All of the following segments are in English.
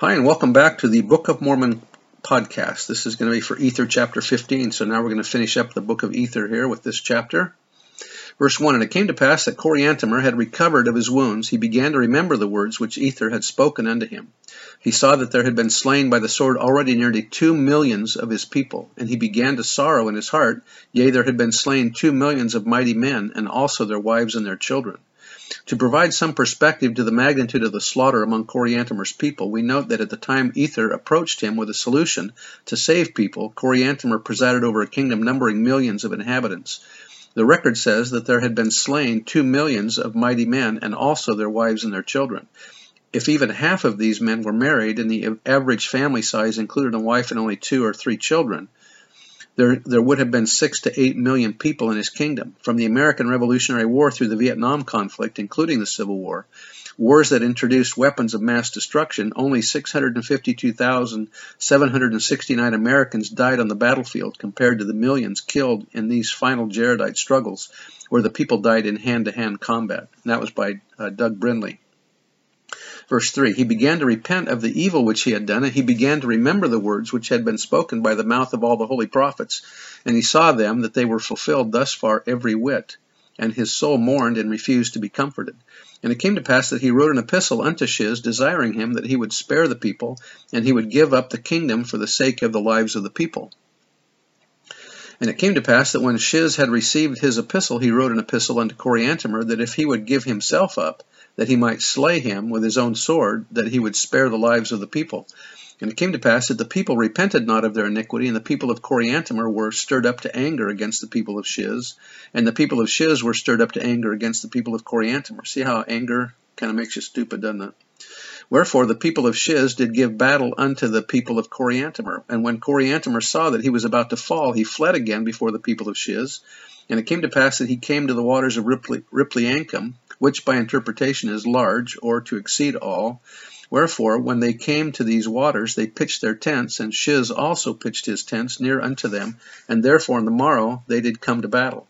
Hi, and welcome back to the Book of Mormon podcast. This is going to be for Ether chapter 15. So now we're going to finish up the book of Ether here with this chapter. Verse 1 And it came to pass that Coriantumr had recovered of his wounds. He began to remember the words which Ether had spoken unto him. He saw that there had been slain by the sword already nearly two millions of his people. And he began to sorrow in his heart. Yea, there had been slain two millions of mighty men, and also their wives and their children. To provide some perspective to the magnitude of the slaughter among Coriantumr's people, we note that at the time Ether approached him with a solution to save people, Coriantumr presided over a kingdom numbering millions of inhabitants. The record says that there had been slain two millions of mighty men, and also their wives and their children. If even half of these men were married, and the average family size included a wife and only two or three children, there, there would have been six to eight million people in his kingdom. From the American Revolutionary War through the Vietnam conflict, including the Civil War, wars that introduced weapons of mass destruction, only 652,769 Americans died on the battlefield compared to the millions killed in these final Jaredite struggles, where the people died in hand to hand combat. And that was by uh, Doug Brinley. Verse 3 He began to repent of the evil which he had done, and he began to remember the words which had been spoken by the mouth of all the holy prophets. And he saw them that they were fulfilled thus far every whit. And his soul mourned and refused to be comforted. And it came to pass that he wrote an epistle unto Shiz, desiring him that he would spare the people, and he would give up the kingdom for the sake of the lives of the people. And it came to pass that when Shiz had received his epistle, he wrote an epistle unto Coriantumr that if he would give himself up, that he might slay him with his own sword, that he would spare the lives of the people. And it came to pass that the people repented not of their iniquity, and the people of Coriantumr were stirred up to anger against the people of Shiz, and the people of Shiz were stirred up to anger against the people of Coriantumr. See how anger kind of makes you stupid, doesn't it? Wherefore the people of Shiz did give battle unto the people of Coriantumr. And when Coriantumr saw that he was about to fall, he fled again before the people of Shiz. And it came to pass that he came to the waters of Ripley, Ripliancum, which by interpretation is large, or to exceed all. Wherefore, when they came to these waters, they pitched their tents, and Shiz also pitched his tents near unto them, and therefore on the morrow they did come to battle.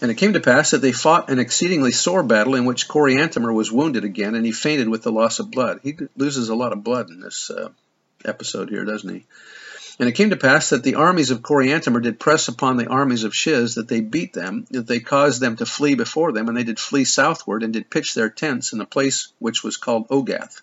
And it came to pass that they fought an exceedingly sore battle, in which Coriantumr was wounded again, and he fainted with the loss of blood. He loses a lot of blood in this uh, episode here, doesn't he? And it came to pass that the armies of Coriantumr did press upon the armies of Shiz, that they beat them, that they caused them to flee before them, and they did flee southward, and did pitch their tents in a place which was called Ogath.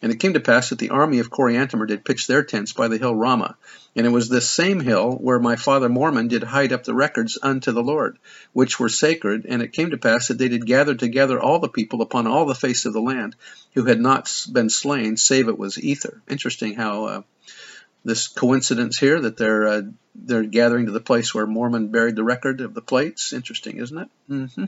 And it came to pass that the army of Coriantumr did pitch their tents by the hill Ramah. And it was this same hill where my father Mormon did hide up the records unto the Lord, which were sacred. And it came to pass that they did gather together all the people upon all the face of the land, who had not been slain, save it was Ether. Interesting how uh, this coincidence here that they're uh, they're gathering to the place where Mormon buried the record of the plates. Interesting, isn't it? Mm-hmm.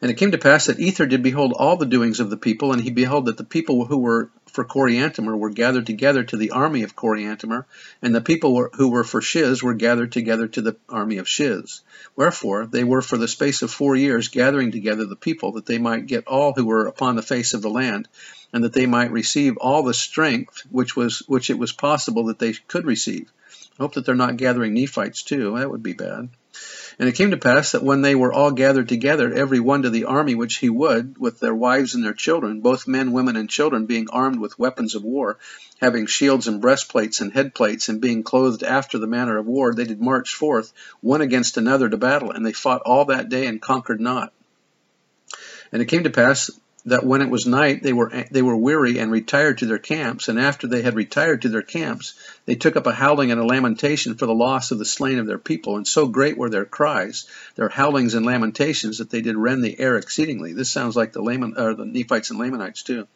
And it came to pass that Ether did behold all the doings of the people, and he beheld that the people who were for Coriantumr were gathered together to the army of Coriantumr, and the people who were for Shiz were gathered together to the army of Shiz. Wherefore they were for the space of four years gathering together the people, that they might get all who were upon the face of the land, and that they might receive all the strength which was which it was possible that they could receive. I hope that they're not gathering Nephites too. That would be bad. And it came to pass that when they were all gathered together, every one to the army which he would, with their wives and their children, both men, women, and children, being armed with weapons of war, having shields and breastplates and headplates, and being clothed after the manner of war, they did march forth one against another to battle, and they fought all that day and conquered not. And it came to pass that when it was night they were they were weary and retired to their camps. And after they had retired to their camps they took up a howling and a lamentation for the loss of the slain of their people. And so great were their cries their howlings and lamentations that they did rend the air exceedingly. This sounds like the Laman, or the Nephites and Lamanites too.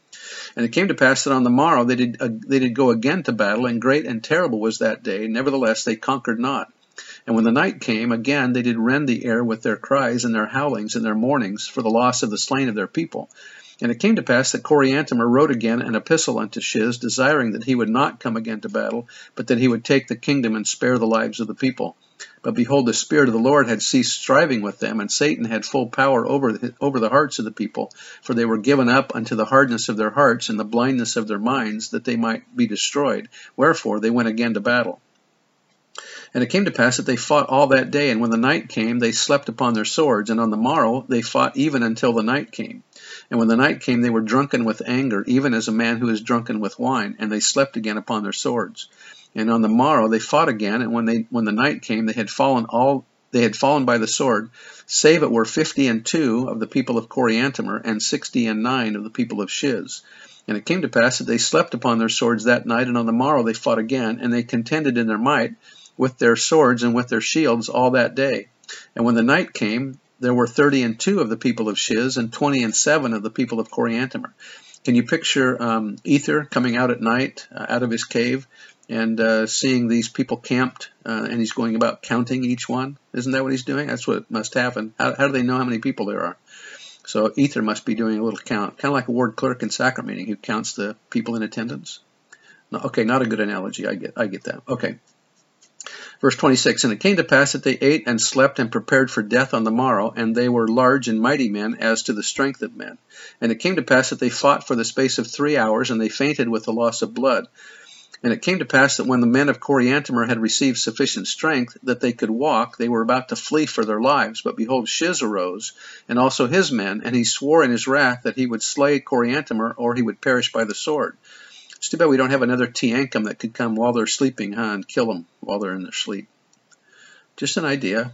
And it came to pass that on the morrow they did uh, they did go again to battle and great and terrible was that day. Nevertheless they conquered not. And when the night came, again they did rend the air with their cries and their howlings and their mournings for the loss of the slain of their people. And it came to pass that Coriantumr wrote again an epistle unto Shiz, desiring that he would not come again to battle, but that he would take the kingdom and spare the lives of the people. But behold, the Spirit of the Lord had ceased striving with them, and Satan had full power over the, over the hearts of the people, for they were given up unto the hardness of their hearts and the blindness of their minds, that they might be destroyed. Wherefore they went again to battle. And it came to pass that they fought all that day, and when the night came, they slept upon their swords, and on the morrow they fought even until the night came. And when the night came, they were drunken with anger, even as a man who is drunken with wine, and they slept again upon their swords. And on the morrow they fought again, and when they when the night came, they had fallen all they had fallen by the sword, save it were fifty and two of the people of Coriantumr, and sixty and nine of the people of Shiz. And it came to pass that they slept upon their swords that night, and on the morrow they fought again, and they contended in their might with their swords and with their shields all that day. And when the night came, there were thirty and two of the people of Shiz and twenty and seven of the people of Coriantumr. Can you picture um, Ether coming out at night uh, out of his cave and uh, seeing these people camped uh, and he's going about counting each one? Isn't that what he's doing? That's what must happen. How, how do they know how many people there are? So Ether must be doing a little count, kind of like a ward clerk in sacrament meeting who counts the people in attendance. No, okay, not a good analogy. I get, I get that. Okay. Verse 26, And it came to pass that they ate and slept and prepared for death on the morrow, and they were large and mighty men as to the strength of men. And it came to pass that they fought for the space of three hours, and they fainted with the loss of blood. And it came to pass that when the men of Coriantumr had received sufficient strength that they could walk, they were about to flee for their lives. But behold, Shiz arose, and also his men, and he swore in his wrath that he would slay Coriantumr, or he would perish by the sword. It's too bad we don't have another Teancum that could come while they're sleeping, huh, and kill them while they're in their sleep. Just an idea.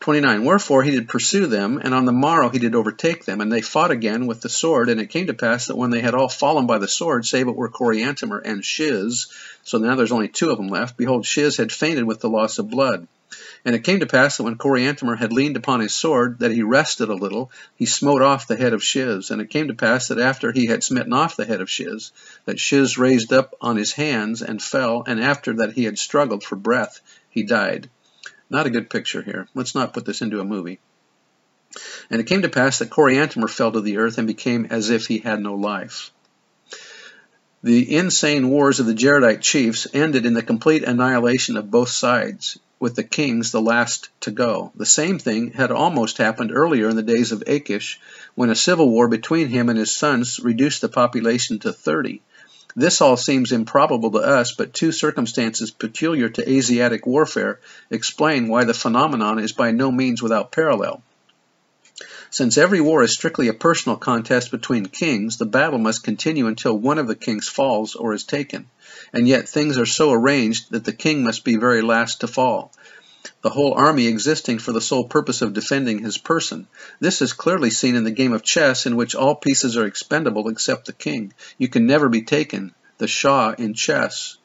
29. Wherefore he did pursue them, and on the morrow he did overtake them, and they fought again with the sword. And it came to pass that when they had all fallen by the sword, save it were Coriantumr and Shiz, so now there's only two of them left, behold, Shiz had fainted with the loss of blood. And it came to pass that when Coriantumr had leaned upon his sword, that he rested a little, he smote off the head of Shiz. And it came to pass that after he had smitten off the head of Shiz, that Shiz raised up on his hands and fell, and after that he had struggled for breath, he died. Not a good picture here. Let's not put this into a movie. And it came to pass that Coriantumr fell to the earth and became as if he had no life. The insane wars of the Jaredite chiefs ended in the complete annihilation of both sides with the kings the last to go. The same thing had almost happened earlier in the days of Akish, when a civil war between him and his sons reduced the population to 30. This all seems improbable to us, but two circumstances peculiar to Asiatic warfare explain why the phenomenon is by no means without parallel. Since every war is strictly a personal contest between kings, the battle must continue until one of the kings falls or is taken and yet things are so arranged that the king must be very last to fall, the whole army existing for the sole purpose of defending his person. This is clearly seen in the game of chess, in which all pieces are expendable except the king. You can never be taken, the Shah in chess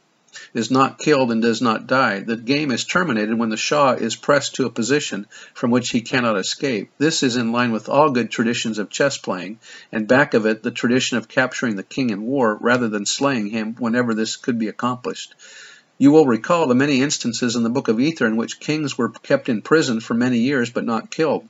is not killed and does not die. The game is terminated when the Shah is pressed to a position from which he cannot escape. This is in line with all good traditions of chess playing, and back of it the tradition of capturing the king in war rather than slaying him whenever this could be accomplished. You will recall the many instances in the Book of Ether in which kings were kept in prison for many years but not killed.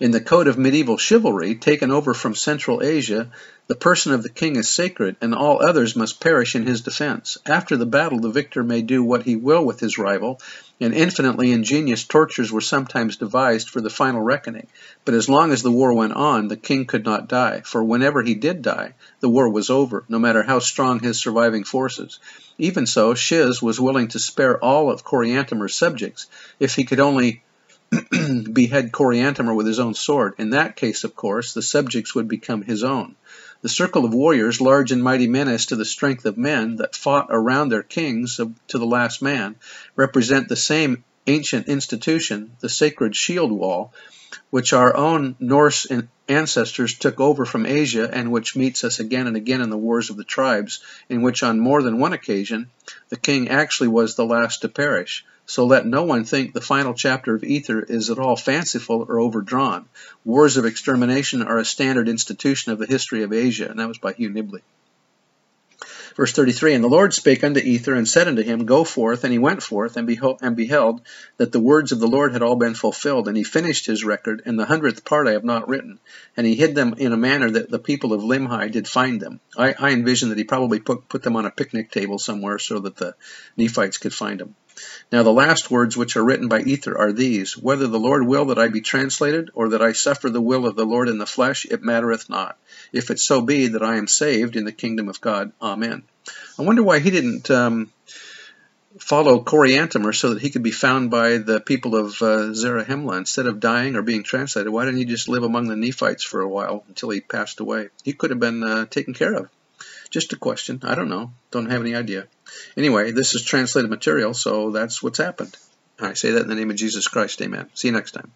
In the code of medieval chivalry, taken over from Central Asia, the person of the king is sacred, and all others must perish in his defense. After the battle, the victor may do what he will with his rival, and infinitely ingenious tortures were sometimes devised for the final reckoning. But as long as the war went on, the king could not die, for whenever he did die, the war was over, no matter how strong his surviving forces. Even so, Shiz was willing to spare all of Coriantumr's subjects if he could only behead Coriantumr with his own sword. In that case, of course, the subjects would become his own. The circle of warriors, large and mighty men as to the strength of men, that fought around their kings to the last man, represent the same ancient institution, the sacred shield wall, which our own Norse ancestors took over from Asia and which meets us again and again in the wars of the tribes, in which on more than one occasion the king actually was the last to perish. So let no one think the final chapter of Ether is at all fanciful or overdrawn. Wars of extermination are a standard institution of the history of Asia, and that was by Hugh Nibley. Verse 33 And the Lord spake unto Ether, and said unto him, Go forth. And he went forth, and and beheld that the words of the Lord had all been fulfilled. And he finished his record, and the hundredth part I have not written. And he hid them in a manner that the people of Limhi did find them. I, I envision that he probably put, put them on a picnic table somewhere so that the Nephites could find them. Now the last words which are written by Ether are these Whether the Lord will that I be translated, or that I suffer the will of the Lord in the flesh, it mattereth not. If it so be that I am saved in the kingdom of God. Amen. I wonder why he didn't um, follow Coriantumr so that he could be found by the people of uh, Zarahemla instead of dying or being translated. Why didn't he just live among the Nephites for a while until he passed away? He could have been uh, taken care of. Just a question. I don't know. Don't have any idea. Anyway, this is translated material, so that's what's happened. I say that in the name of Jesus Christ. Amen. See you next time.